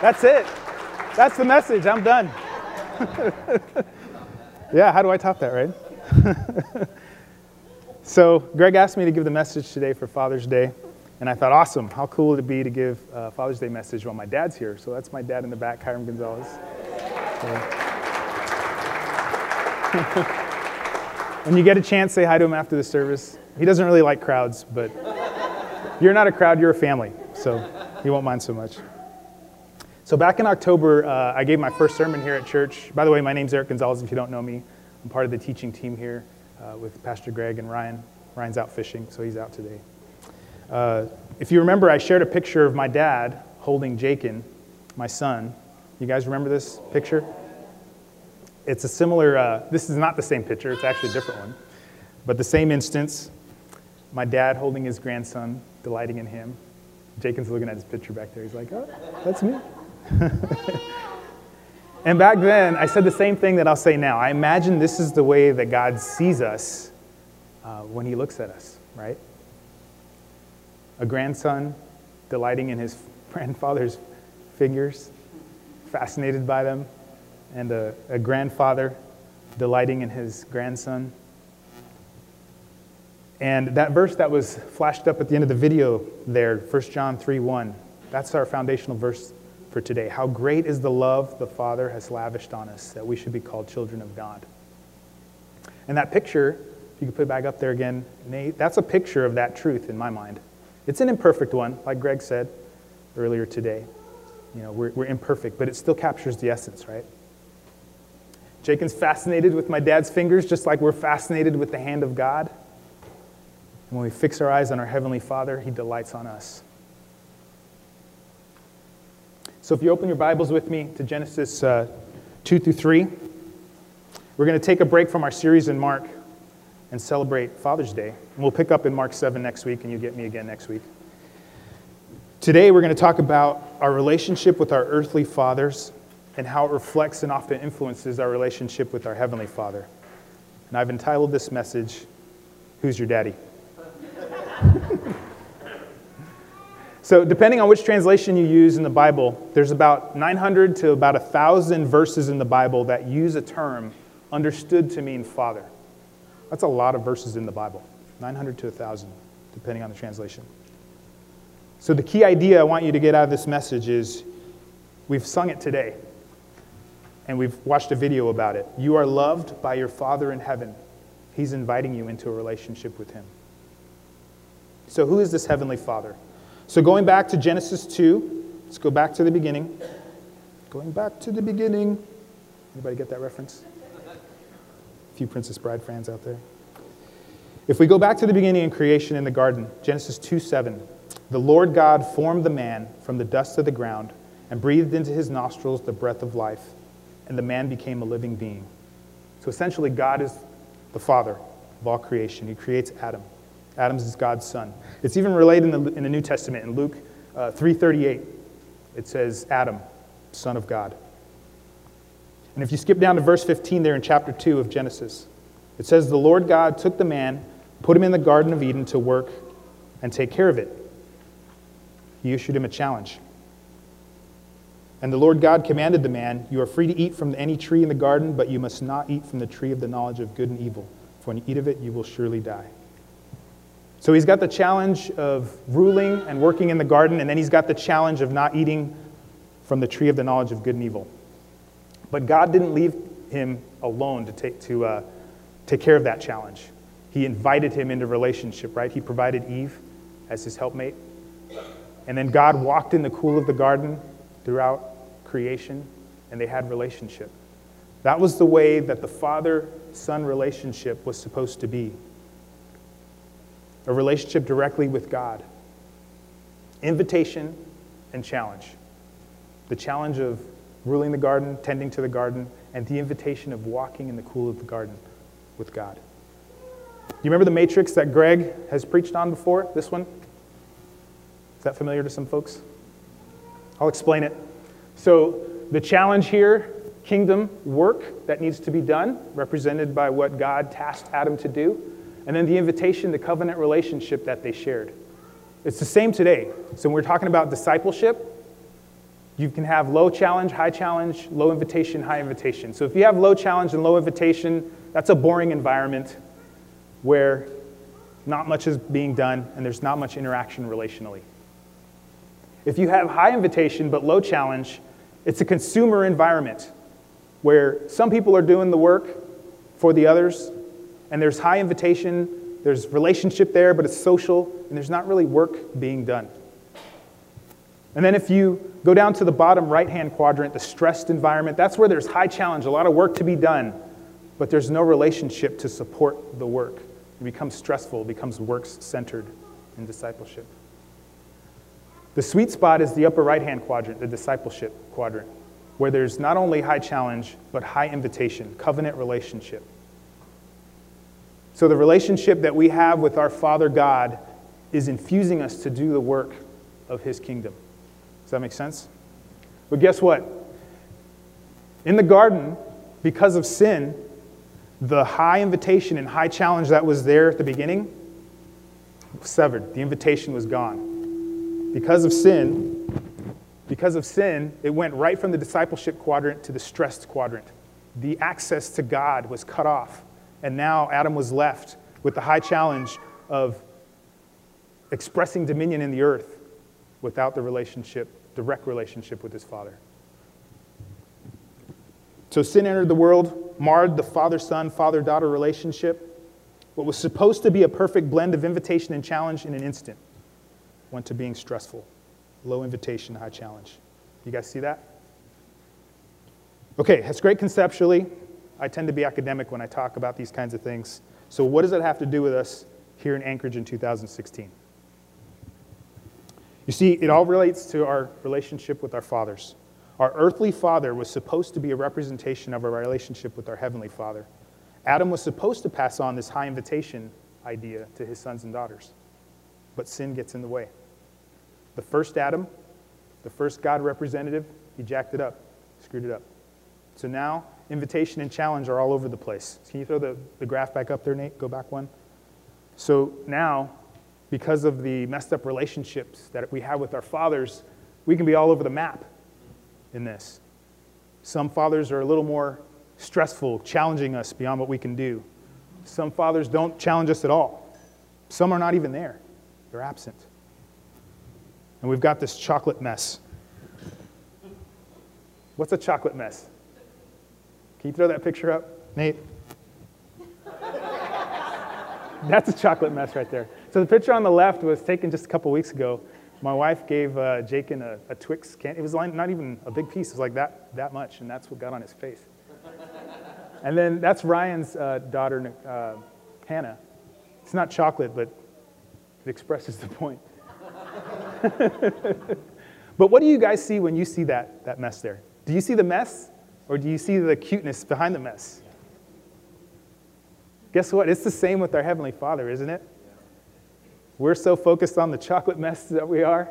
That's it. That's the message. I'm done. yeah, how do I top that, right? so, Greg asked me to give the message today for Father's Day. And I thought, awesome, how cool would it be to give a Father's Day message while my dad's here? So that's my dad in the back, Hiram Gonzalez. when you get a chance, say hi to him after the service. He doesn't really like crowds, but you're not a crowd, you're a family. So he won't mind so much. So back in October, uh, I gave my first sermon here at church. By the way, my name's Eric Gonzalez, if you don't know me. I'm part of the teaching team here uh, with Pastor Greg and Ryan. Ryan's out fishing, so he's out today. Uh, if you remember, I shared a picture of my dad holding Jakin, my son. You guys remember this picture? It's a similar, uh, this is not the same picture, it's actually a different one. But the same instance, my dad holding his grandson, delighting in him. Jakin's looking at his picture back there. He's like, oh, that's me. and back then, I said the same thing that I'll say now. I imagine this is the way that God sees us uh, when he looks at us, right? a grandson delighting in his grandfather's figures, fascinated by them, and a, a grandfather delighting in his grandson. And that verse that was flashed up at the end of the video there, 1 John 3 1, that's our foundational verse for today. How great is the love the Father has lavished on us that we should be called children of God. And that picture, if you could put it back up there again, Nate, that's a picture of that truth in my mind. It's an imperfect one, like Greg said earlier today. You know, we're, we're imperfect, but it still captures the essence, right? Jakin's fascinated with my dad's fingers, just like we're fascinated with the hand of God. And when we fix our eyes on our Heavenly Father, He delights on us. So if you open your Bibles with me to Genesis uh, 2 through 3, we're going to take a break from our series in Mark and celebrate Father's Day. And we'll pick up in Mark 7 next week, and you get me again next week. Today, we're going to talk about our relationship with our earthly fathers and how it reflects and often influences our relationship with our Heavenly Father. And I've entitled this message, Who's Your Daddy? so, depending on which translation you use in the Bible, there's about 900 to about 1,000 verses in the Bible that use a term understood to mean father. That's a lot of verses in the Bible 900 to 1,000, depending on the translation. So, the key idea I want you to get out of this message is we've sung it today, and we've watched a video about it. You are loved by your Father in heaven. He's inviting you into a relationship with Him. So, who is this Heavenly Father? So, going back to Genesis 2, let's go back to the beginning. Going back to the beginning. Anybody get that reference? A few Princess Bride fans out there. If we go back to the beginning in creation in the garden, Genesis 2 7, the Lord God formed the man from the dust of the ground and breathed into his nostrils the breath of life, and the man became a living being. So essentially, God is the father of all creation. He creates Adam. Adam is God's son. It's even related in the, in the New Testament. In Luke uh, 3.38, it says, Adam, son of God. And if you skip down to verse 15 there in chapter 2 of Genesis, it says, The Lord God took the man, put him in the Garden of Eden to work and take care of it. He issued him a challenge. And the Lord God commanded the man, You are free to eat from any tree in the garden, but you must not eat from the tree of the knowledge of good and evil, for when you eat of it, you will surely die. So he's got the challenge of ruling and working in the garden, and then he's got the challenge of not eating from the tree of the knowledge of good and evil. But God didn't leave him alone to take, to, uh, take care of that challenge. He invited him into relationship, right? He provided Eve as his helpmate. And then God walked in the cool of the garden throughout creation, and they had relationship. That was the way that the father son relationship was supposed to be a relationship directly with God. Invitation and challenge. The challenge of ruling the garden, tending to the garden, and the invitation of walking in the cool of the garden with God. You remember the matrix that Greg has preached on before? This one? Is that familiar to some folks? I'll explain it. So, the challenge here kingdom work that needs to be done, represented by what God tasked Adam to do, and then the invitation, the covenant relationship that they shared. It's the same today. So, when we're talking about discipleship, You can have low challenge, high challenge, low invitation, high invitation. So if you have low challenge and low invitation, that's a boring environment where not much is being done and there's not much interaction relationally. If you have high invitation but low challenge, it's a consumer environment where some people are doing the work for the others, and there's high invitation, there's relationship there, but it's social, and there's not really work being done. And then if you go down to the bottom right hand quadrant, the stressed environment, that's where there's high challenge, a lot of work to be done, but there's no relationship to support the work. It becomes stressful, it becomes works centered in discipleship. The sweet spot is the upper right hand quadrant, the discipleship quadrant, where there's not only high challenge, but high invitation, covenant relationship. So the relationship that we have with our Father God is infusing us to do the work of His kingdom. Does that make sense? But guess what? In the garden, because of sin, the high invitation and high challenge that was there at the beginning severed. The invitation was gone. Because of sin, because of sin, it went right from the discipleship quadrant to the stressed quadrant. The access to God was cut off. And now Adam was left with the high challenge of expressing dominion in the earth without the relationship, direct relationship with his father. So sin entered the world, marred the father son, father daughter relationship. What was supposed to be a perfect blend of invitation and challenge in an instant went to being stressful. Low invitation, high challenge. You guys see that? Okay, that's great conceptually. I tend to be academic when I talk about these kinds of things. So, what does that have to do with us here in Anchorage in 2016? You see, it all relates to our relationship with our fathers. Our earthly father was supposed to be a representation of our relationship with our heavenly father. Adam was supposed to pass on this high invitation idea to his sons and daughters, but sin gets in the way. The first Adam, the first God representative, he jacked it up, screwed it up. So now, invitation and challenge are all over the place. Can you throw the, the graph back up there, Nate? Go back one. So now, because of the messed up relationships that we have with our fathers, we can be all over the map in this. Some fathers are a little more stressful, challenging us beyond what we can do. Some fathers don't challenge us at all. Some are not even there, they're absent. And we've got this chocolate mess. What's a chocolate mess? Can you throw that picture up, Nate? That's a chocolate mess right there. So the picture on the left was taken just a couple weeks ago. My wife gave uh, Jakin a, a Twix candy. It was not even a big piece. It was like that, that much, and that's what got on his face. and then that's Ryan's uh, daughter, uh, Hannah. It's not chocolate, but it expresses the point. but what do you guys see when you see that, that mess there? Do you see the mess, or do you see the cuteness behind the mess? Guess what? It's the same with our Heavenly Father, isn't it? We're so focused on the chocolate mess that we are,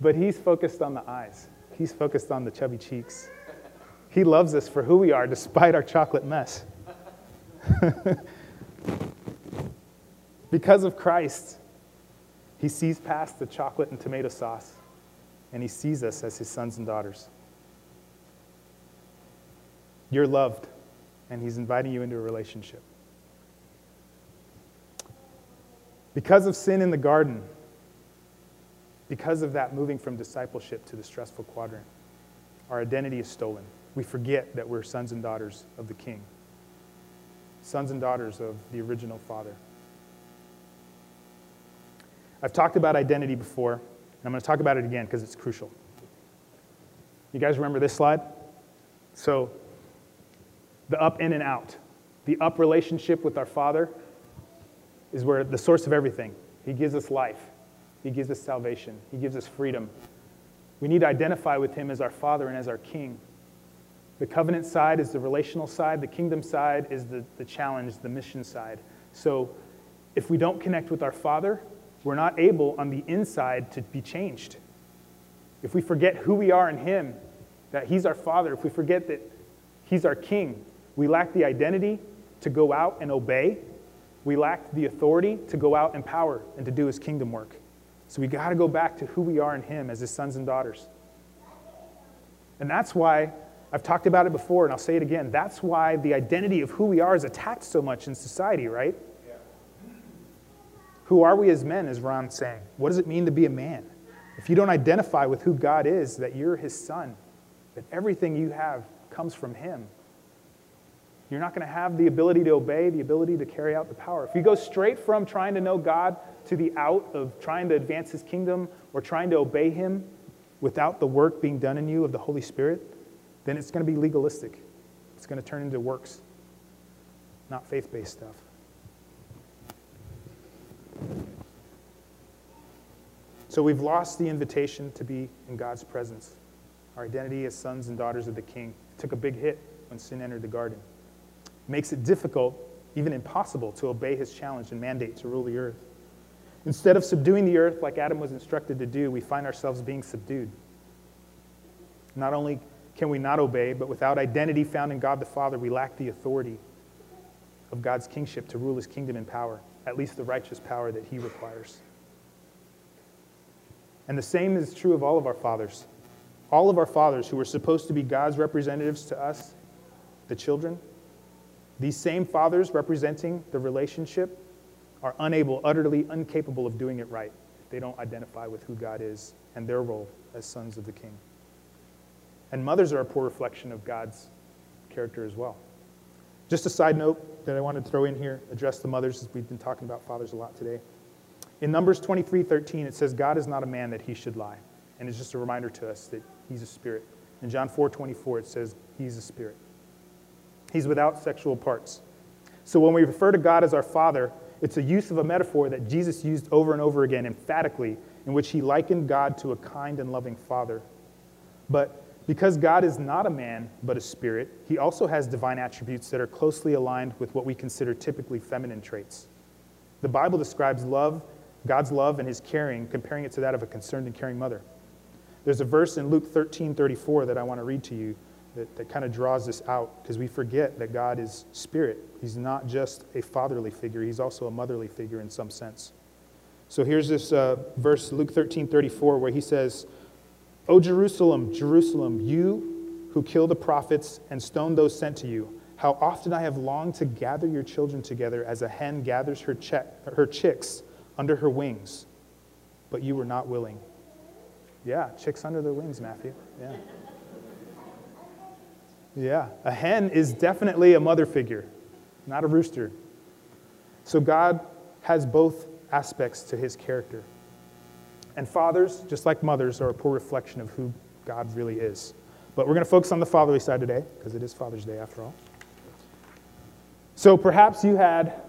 but He's focused on the eyes. He's focused on the chubby cheeks. He loves us for who we are despite our chocolate mess. because of Christ, He sees past the chocolate and tomato sauce, and He sees us as His sons and daughters. You're loved, and He's inviting you into a relationship. Because of sin in the garden, because of that moving from discipleship to the stressful quadrant, our identity is stolen. We forget that we're sons and daughters of the King, sons and daughters of the original Father. I've talked about identity before, and I'm going to talk about it again because it's crucial. You guys remember this slide? So, the up, in, and out. The up relationship with our Father is where the source of everything. He gives us life, He gives us salvation, He gives us freedom. We need to identify with Him as our Father and as our King. The covenant side is the relational side, the kingdom side is the, the challenge, the mission side. So if we don't connect with our Father, we're not able on the inside to be changed. If we forget who we are in Him, that He's our Father, if we forget that He's our King, we lack the identity to go out and obey we lack the authority to go out in power and to do his kingdom work. So we got to go back to who we are in him as his sons and daughters. And that's why I've talked about it before, and I'll say it again. That's why the identity of who we are is attacked so much in society, right? Who are we as men, as Ron's saying? What does it mean to be a man? If you don't identify with who God is, that you're his son, that everything you have comes from him, you're not going to have the ability to obey, the ability to carry out the power. If you go straight from trying to know God to the out of trying to advance his kingdom or trying to obey him without the work being done in you of the Holy Spirit, then it's going to be legalistic. It's going to turn into works, not faith based stuff. So we've lost the invitation to be in God's presence. Our identity as sons and daughters of the King took a big hit when sin entered the garden. Makes it difficult, even impossible, to obey his challenge and mandate to rule the earth. Instead of subduing the earth like Adam was instructed to do, we find ourselves being subdued. Not only can we not obey, but without identity found in God the Father, we lack the authority of God's kingship to rule his kingdom in power, at least the righteous power that he requires. And the same is true of all of our fathers. All of our fathers who were supposed to be God's representatives to us, the children, these same fathers representing the relationship are unable, utterly incapable of doing it right they don't identify with who God is and their role as sons of the king. And mothers are a poor reflection of God's character as well. Just a side note that I wanted to throw in here, address the mothers, as we've been talking about fathers a lot today. In Numbers 23 13, it says, God is not a man that he should lie. And it's just a reminder to us that he's a spirit. In John 4 24, it says, he's a spirit. He's without sexual parts. So when we refer to God as our Father, it's a use of a metaphor that Jesus used over and over again, emphatically, in which he likened God to a kind and loving Father. But because God is not a man, but a spirit, he also has divine attributes that are closely aligned with what we consider typically feminine traits. The Bible describes love, God's love and his caring, comparing it to that of a concerned and caring mother. There's a verse in Luke 13 34 that I want to read to you that, that kind of draws this out because we forget that God is spirit. He's not just a fatherly figure, he's also a motherly figure in some sense. So here's this uh, verse, Luke 13 34, where he says, O Jerusalem, Jerusalem, you who kill the prophets and stone those sent to you, how often I have longed to gather your children together as a hen gathers her, her chicks under her wings, but you were not willing. Yeah, chicks under their wings, Matthew. Yeah. Yeah, a hen is definitely a mother figure, not a rooster. So God has both aspects to his character. And fathers, just like mothers, are a poor reflection of who God really is. But we're going to focus on the fatherly side today, because it is Father's Day after all. So perhaps you had,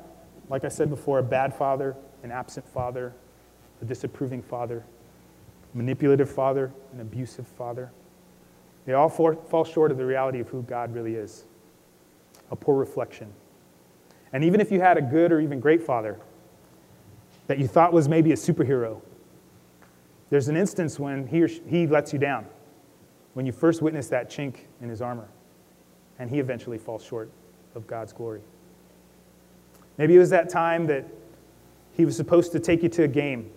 like I said before, a bad father, an absent father, a disapproving father, manipulative father, an abusive father. They all fall short of the reality of who God really is a poor reflection. And even if you had a good or even great father that you thought was maybe a superhero, there's an instance when he, or she, he lets you down, when you first witness that chink in his armor, and he eventually falls short of God's glory. Maybe it was that time that he was supposed to take you to a game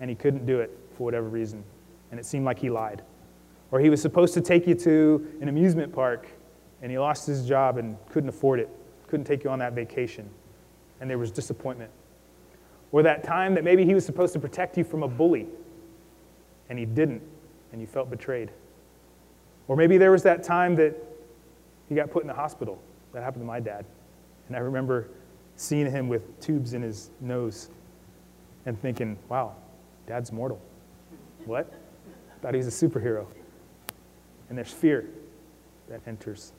and he couldn't do it for whatever reason, and it seemed like he lied. Or he was supposed to take you to an amusement park and he lost his job and couldn't afford it, couldn't take you on that vacation, and there was disappointment. Or that time that maybe he was supposed to protect you from a bully and he didn't, and you felt betrayed. Or maybe there was that time that he got put in the hospital. That happened to my dad. And I remember seeing him with tubes in his nose and thinking, wow, dad's mortal. What? Thought he was a superhero. And there's fear that enters.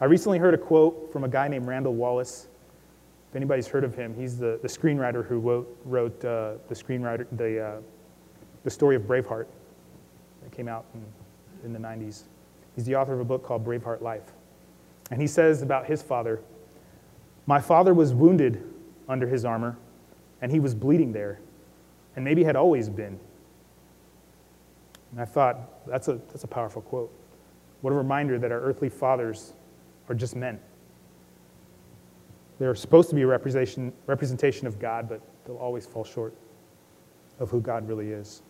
I recently heard a quote from a guy named Randall Wallace. If anybody's heard of him, he's the, the screenwriter who wrote, wrote uh, the screenwriter, the uh, the story of Braveheart that came out in, in the 90s. He's the author of a book called Braveheart Life. And he says about his father My father was wounded under his armor, and he was bleeding there, and maybe had always been. And I thought, that's a, that's a powerful quote. What a reminder that our earthly fathers are just men. They're supposed to be a representation, representation of God, but they'll always fall short of who God really is.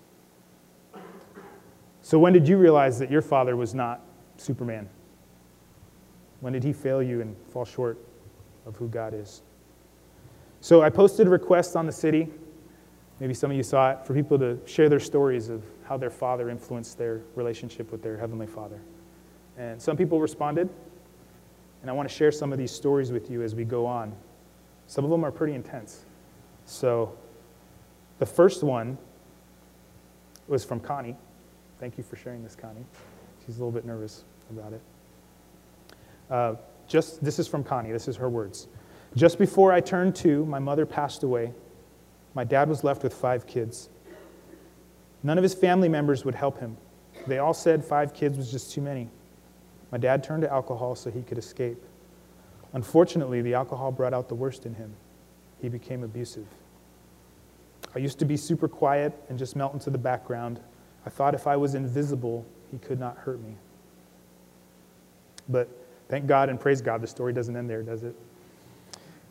So, when did you realize that your father was not Superman? When did he fail you and fall short of who God is? So, I posted a request on the city. Maybe some of you saw it for people to share their stories of how their father influenced their relationship with their heavenly father. And some people responded, and I want to share some of these stories with you as we go on. Some of them are pretty intense. So, the first one was from Connie. Thank you for sharing this, Connie. She's a little bit nervous about it. Uh, just this is from Connie. This is her words. Just before I turned two, my mother passed away. My dad was left with five kids. None of his family members would help him. They all said five kids was just too many. My dad turned to alcohol so he could escape. Unfortunately, the alcohol brought out the worst in him. He became abusive. I used to be super quiet and just melt into the background. I thought if I was invisible, he could not hurt me. But thank God and praise God, the story doesn't end there, does it?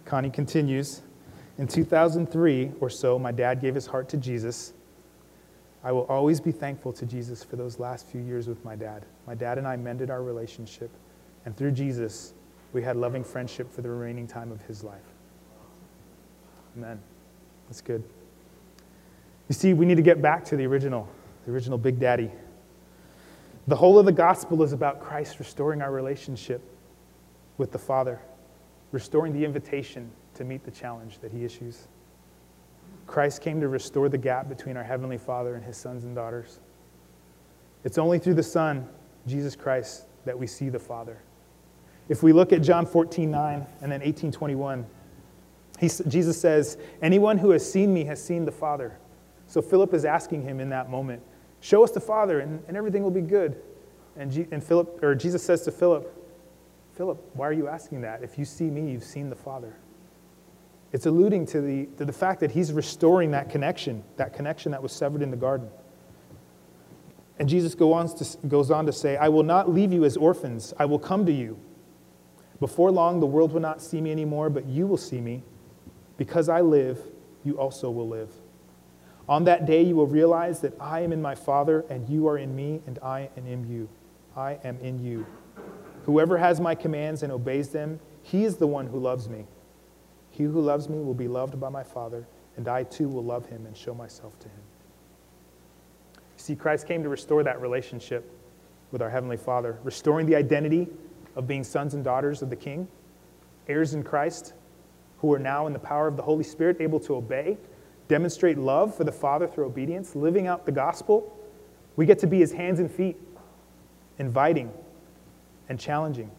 Connie continues In 2003 or so, my dad gave his heart to Jesus. I will always be thankful to Jesus for those last few years with my dad. My dad and I mended our relationship, and through Jesus, we had loving friendship for the remaining time of his life. Amen. That's good. You see, we need to get back to the original, the original Big Daddy. The whole of the gospel is about Christ restoring our relationship with the Father, restoring the invitation to meet the challenge that he issues. Christ came to restore the gap between our Heavenly Father and his sons and daughters. It's only through the Son, Jesus Christ, that we see the Father. If we look at John 14, 9, and then 18, 21, he, Jesus says, Anyone who has seen me has seen the Father. So Philip is asking him in that moment, Show us the Father, and, and everything will be good. And, G, and Philip, or Jesus says to Philip, Philip, why are you asking that? If you see me, you've seen the Father. It's alluding to the, to the fact that he's restoring that connection, that connection that was severed in the garden. And Jesus go on to, goes on to say, I will not leave you as orphans, I will come to you. Before long, the world will not see me anymore, but you will see me. Because I live, you also will live. On that day, you will realize that I am in my Father, and you are in me, and I am in you. I am in you. Whoever has my commands and obeys them, he is the one who loves me. He who loves me will be loved by my Father, and I too will love him and show myself to him. See, Christ came to restore that relationship with our Heavenly Father, restoring the identity of being sons and daughters of the King, heirs in Christ, who are now in the power of the Holy Spirit, able to obey, demonstrate love for the Father through obedience, living out the gospel. We get to be his hands and feet, inviting and challenging.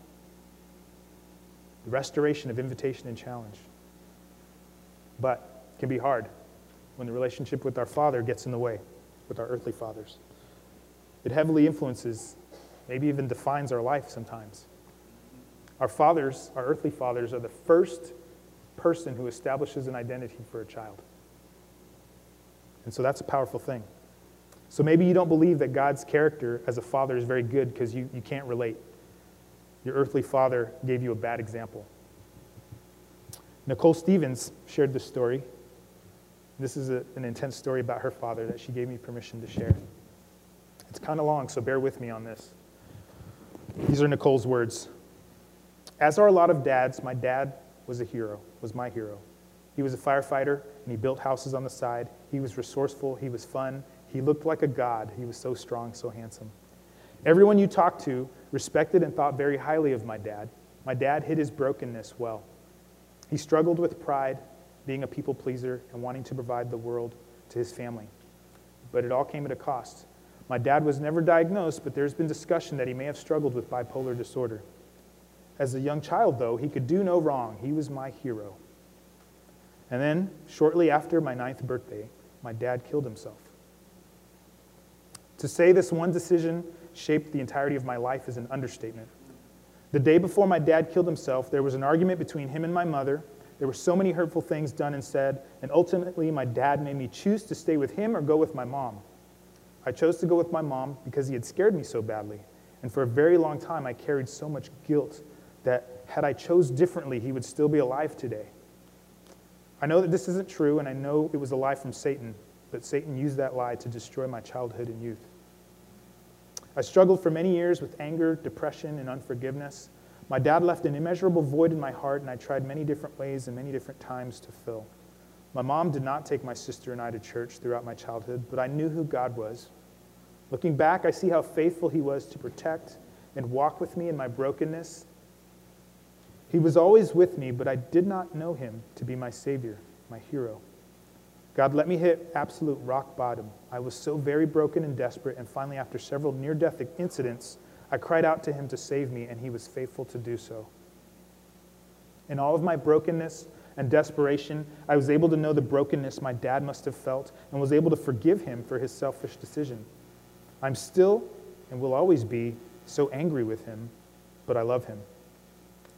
The restoration of invitation and challenge but it can be hard when the relationship with our Father gets in the way, with our earthly fathers. It heavily influences, maybe even defines our life sometimes. Our fathers, our earthly fathers, are the first person who establishes an identity for a child. And so that's a powerful thing. So maybe you don't believe that God's character as a father is very good because you, you can't relate. Your earthly father gave you a bad example. Nicole Stevens shared this story. This is a, an intense story about her father that she gave me permission to share. It's kind of long, so bear with me on this. These are Nicole's words. As are a lot of dads, my dad was a hero, was my hero. He was a firefighter, and he built houses on the side. He was resourceful, he was fun, he looked like a god. He was so strong, so handsome. Everyone you talked to respected and thought very highly of my dad. My dad hid his brokenness well. He struggled with pride, being a people pleaser, and wanting to provide the world to his family. But it all came at a cost. My dad was never diagnosed, but there's been discussion that he may have struggled with bipolar disorder. As a young child, though, he could do no wrong. He was my hero. And then, shortly after my ninth birthday, my dad killed himself. To say this one decision shaped the entirety of my life is an understatement. The day before my dad killed himself, there was an argument between him and my mother. There were so many hurtful things done and said, and ultimately my dad made me choose to stay with him or go with my mom. I chose to go with my mom because he had scared me so badly. And for a very long time, I carried so much guilt that had I chose differently, he would still be alive today. I know that this isn't true, and I know it was a lie from Satan, but Satan used that lie to destroy my childhood and youth. I struggled for many years with anger, depression, and unforgiveness. My dad left an immeasurable void in my heart, and I tried many different ways and many different times to fill. My mom did not take my sister and I to church throughout my childhood, but I knew who God was. Looking back, I see how faithful He was to protect and walk with me in my brokenness. He was always with me, but I did not know Him to be my Savior, my hero. God let me hit absolute rock bottom. I was so very broken and desperate, and finally, after several near death incidents, I cried out to Him to save me, and He was faithful to do so. In all of my brokenness and desperation, I was able to know the brokenness my dad must have felt and was able to forgive him for his selfish decision. I'm still and will always be so angry with him, but I love him.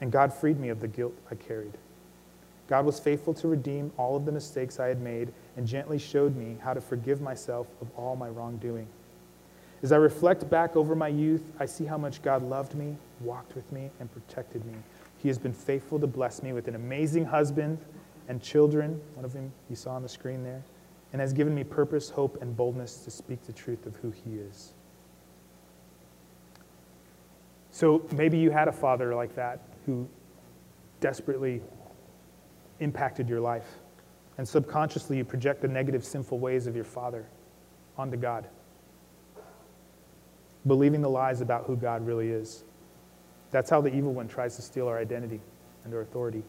And God freed me of the guilt I carried. God was faithful to redeem all of the mistakes I had made and gently showed me how to forgive myself of all my wrongdoing. As I reflect back over my youth, I see how much God loved me, walked with me, and protected me. He has been faithful to bless me with an amazing husband and children, one of them you saw on the screen there, and has given me purpose, hope, and boldness to speak the truth of who He is. So maybe you had a father like that who desperately impacted your life. And subconsciously, you project the negative, sinful ways of your father onto God, believing the lies about who God really is. That's how the evil one tries to steal our identity and our authority.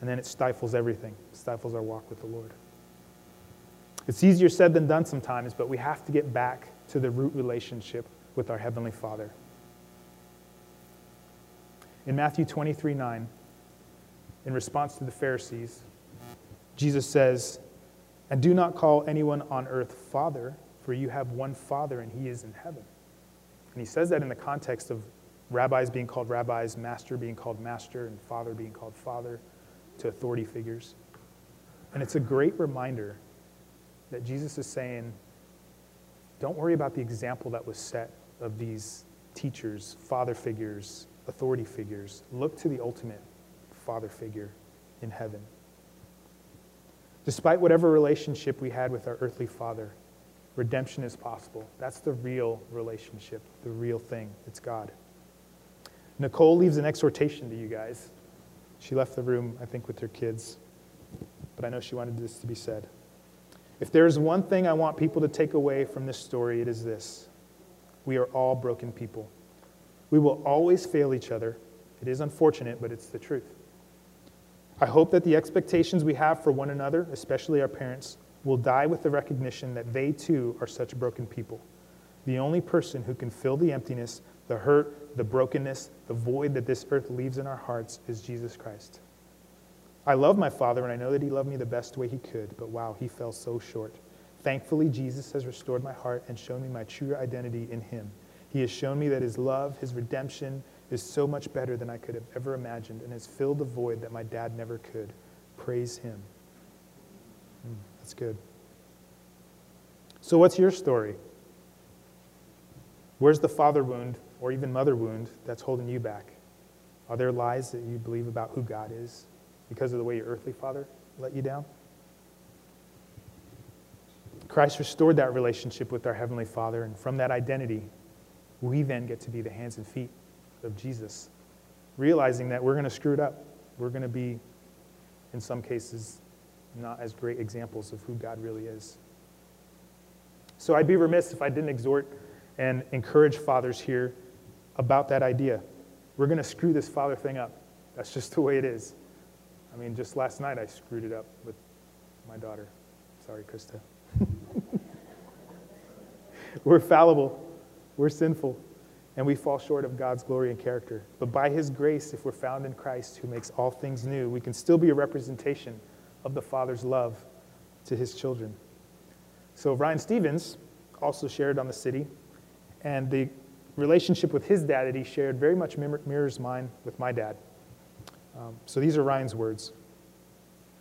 And then it stifles everything, it stifles our walk with the Lord. It's easier said than done sometimes, but we have to get back to the root relationship with our Heavenly Father. In Matthew 23 9, in response to the Pharisees, Jesus says, And do not call anyone on earth Father, for you have one Father, and he is in heaven. And he says that in the context of rabbis being called rabbis, master being called master, and father being called father to authority figures. And it's a great reminder that Jesus is saying, don't worry about the example that was set of these teachers, father figures, authority figures. Look to the ultimate father figure in heaven. Despite whatever relationship we had with our earthly father, redemption is possible. That's the real relationship, the real thing. It's God. Nicole leaves an exhortation to you guys. She left the room, I think, with her kids, but I know she wanted this to be said. If there's one thing I want people to take away from this story, it is this we are all broken people. We will always fail each other. It is unfortunate, but it's the truth. I hope that the expectations we have for one another, especially our parents, will die with the recognition that they too are such broken people. The only person who can fill the emptiness, the hurt, the brokenness, the void that this earth leaves in our hearts is Jesus Christ. I love my Father, and I know that He loved me the best way He could, but wow, He fell so short. Thankfully, Jesus has restored my heart and shown me my true identity in Him. He has shown me that His love, His redemption, is so much better than I could have ever imagined and has filled the void that my dad never could. Praise Him. Mm, that's good. So, what's your story? Where's the father wound or even mother wound that's holding you back? Are there lies that you believe about who God is because of the way your earthly father let you down? Christ restored that relationship with our Heavenly Father, and from that identity, we then get to be the hands and feet of Jesus, realizing that we're going to screw it up. We're going to be, in some cases, not as great examples of who God really is. So I'd be remiss if I didn't exhort and encourage fathers here about that idea. We're going to screw this father thing up. That's just the way it is. I mean, just last night I screwed it up with my daughter. Sorry, Krista. We're fallible, we're sinful, and we fall short of God's glory and character. But by His grace, if we're found in Christ who makes all things new, we can still be a representation of the Father's love to His children. So Ryan Stevens also shared on the city, and the relationship with his dad that he shared very much mirrors mine with my dad. Um, so these are Ryan's words,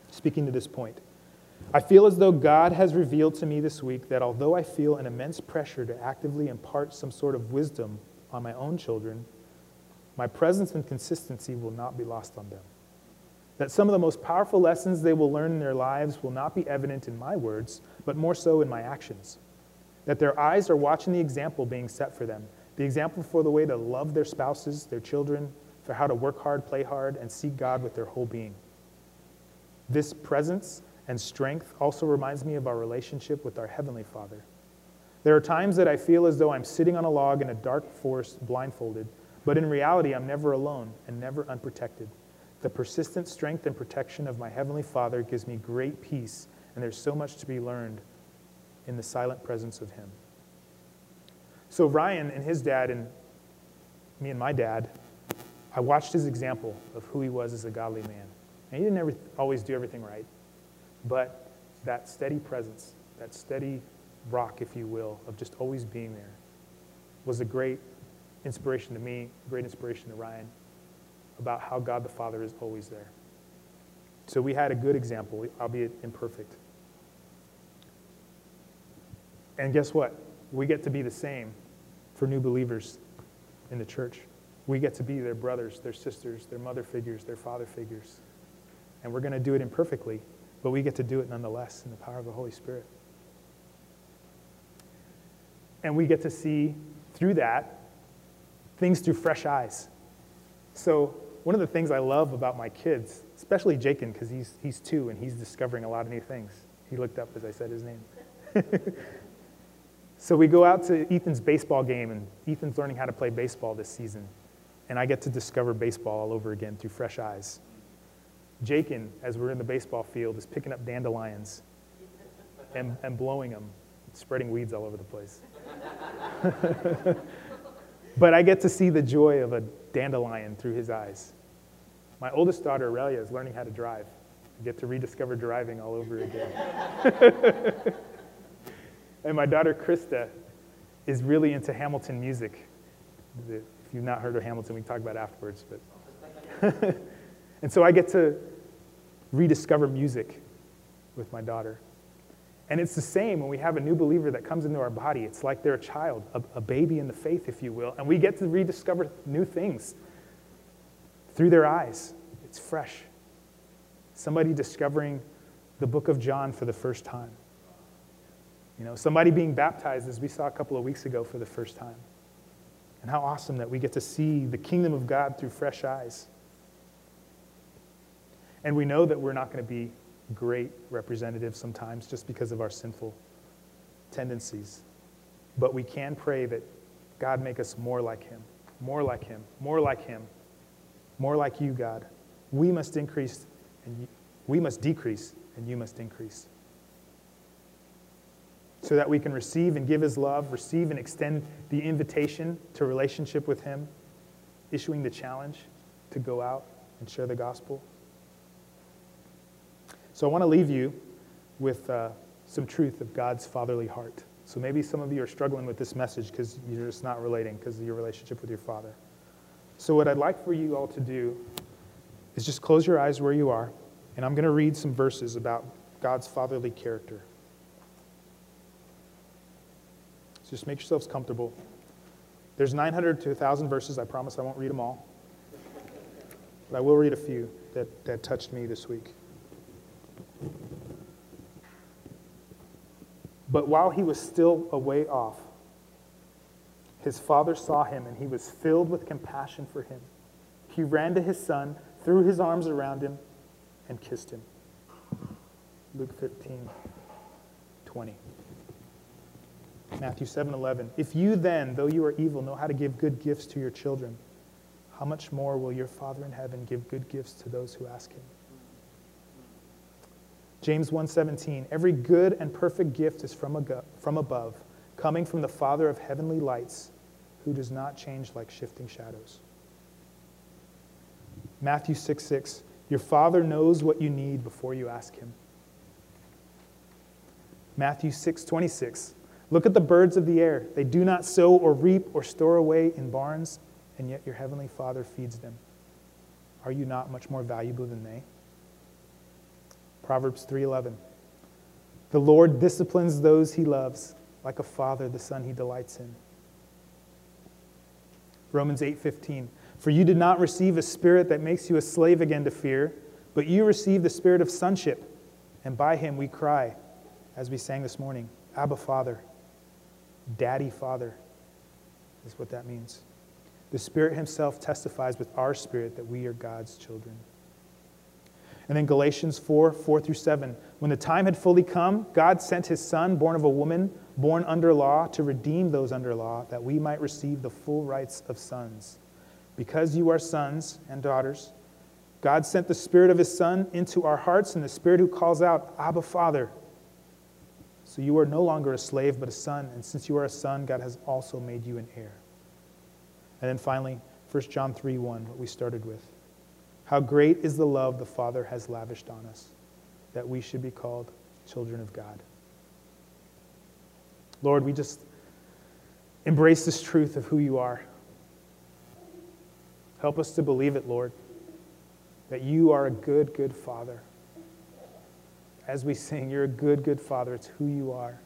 speaking to this point. I feel as though God has revealed to me this week that although I feel an immense pressure to actively impart some sort of wisdom on my own children, my presence and consistency will not be lost on them. That some of the most powerful lessons they will learn in their lives will not be evident in my words, but more so in my actions. that their eyes are watching the example being set for them, the example for the way to love their spouses, their children, for how to work hard, play hard, and seek God with their whole being. This presence and strength also reminds me of our relationship with our Heavenly Father. There are times that I feel as though I'm sitting on a log in a dark forest blindfolded, but in reality, I'm never alone and never unprotected. The persistent strength and protection of my Heavenly Father gives me great peace, and there's so much to be learned in the silent presence of Him. So, Ryan and his dad, and me and my dad, I watched his example of who he was as a godly man. And he didn't ever, always do everything right, but that steady presence, that steady rock, if you will, of just always being there was a great inspiration to me, great inspiration to Ryan about how God the Father is always there. So we had a good example, albeit imperfect. And guess what? We get to be the same for new believers in the church. We get to be their brothers, their sisters, their mother figures, their father figures. And we're going to do it imperfectly, but we get to do it nonetheless in the power of the Holy Spirit. And we get to see through that things through fresh eyes. So, one of the things I love about my kids, especially Jakin, because he's, he's two and he's discovering a lot of new things. He looked up as I said his name. so, we go out to Ethan's baseball game, and Ethan's learning how to play baseball this season. And I get to discover baseball all over again through fresh eyes. Jakin, as we're in the baseball field, is picking up dandelions and, and blowing them, spreading weeds all over the place. but I get to see the joy of a dandelion through his eyes. My oldest daughter, Aurelia, is learning how to drive. I get to rediscover driving all over again. and my daughter, Krista, is really into Hamilton music. If you've not heard of Hamilton, we can talk about afterwards. But and so I get to rediscover music with my daughter. And it's the same when we have a new believer that comes into our body. It's like they're a child, a, a, baby in the faith, if you will. And we get to rediscover new things through their eyes. It's fresh. Somebody discovering the book of John for the first time. You know, somebody being baptized, as we saw a couple of weeks ago, for the first time. And how awesome that we get to see the kingdom of God through fresh eyes. And we know that we're not going to be great representatives sometimes just because of our sinful tendencies. But we can pray that God make us more like Him, more like Him, more like Him, more like you, God. We must increase and you, we must decrease and you must increase. So that we can receive and give His love, receive and extend the invitation to relationship with Him, issuing the challenge to go out and share the gospel. So I want to leave you with uh, some truth of God's fatherly heart. So maybe some of you are struggling with this message because you're just not relating because of your relationship with your father. So, what I'd like for you all to do is just close your eyes where you are, and I'm going to read some verses about God's fatherly character. So just make yourselves comfortable. There's 900 to 1,000 verses. I promise I won't read them all. But I will read a few that, that touched me this week. But while he was still a way off, his father saw him and he was filled with compassion for him. He ran to his son, threw his arms around him, and kissed him. Luke 15, 20. Matthew 7 11. If you then, though you are evil, know how to give good gifts to your children, how much more will your Father in heaven give good gifts to those who ask him? James 1:17 Every good and perfect gift is from, from above, coming from the Father of heavenly lights, who does not change like shifting shadows. Matthew 6, 6, Your Father knows what you need before you ask him. Matthew 6, 26, Look at the birds of the air. They do not sow or reap or store away in barns, and yet your heavenly Father feeds them. Are you not much more valuable than they? Proverbs 3:11. The Lord disciplines those he loves, like a father the son he delights in. Romans 8:15. For you did not receive a spirit that makes you a slave again to fear, but you received the spirit of sonship, and by him we cry, as we sang this morning, Abba Father. Daddy, Father is what that means. The Spirit Himself testifies with our spirit that we are God's children. And then Galatians 4 4 through 7. When the time had fully come, God sent His Son, born of a woman, born under law, to redeem those under law, that we might receive the full rights of sons. Because you are sons and daughters, God sent the Spirit of His Son into our hearts, and the Spirit who calls out, Abba, Father. So you are no longer a slave, but a son. And since you are a son, God has also made you an heir. And then finally, 1 John 3 1, what we started with. How great is the love the Father has lavished on us, that we should be called children of God. Lord, we just embrace this truth of who you are. Help us to believe it, Lord, that you are a good, good Father as we sing, You're a good, good Father. It's who you are.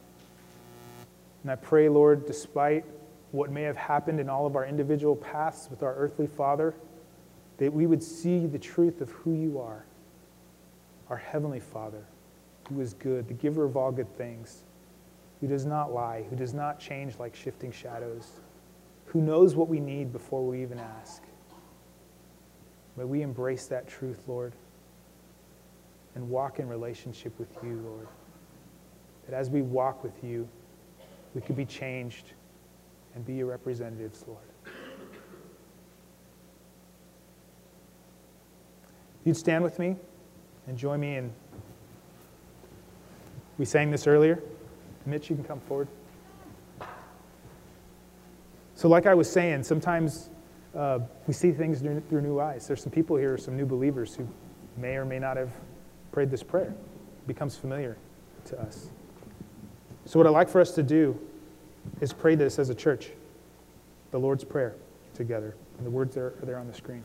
And I pray, Lord, despite what may have happened in all of our individual paths with our earthly Father, that we would see the truth of who you are, our Heavenly Father, who is good, the giver of all good things, who does not lie, who does not change like shifting shadows, who knows what we need before we even ask. May we embrace that truth, Lord and walk in relationship with you, Lord. That as we walk with you, we could be changed and be your representatives, Lord. You'd stand with me and join me in. We sang this earlier. Mitch, you can come forward. So, like I was saying, sometimes uh, we see things through new eyes. There's some people here, some new believers who may or may not have prayed this prayer. It becomes familiar to us. So, what I'd like for us to do is pray this as a church the Lord's Prayer together. And the words are, are there on the screen.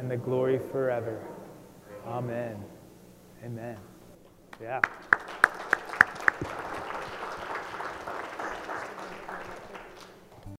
and the glory forever. Amen. Amen. Yeah.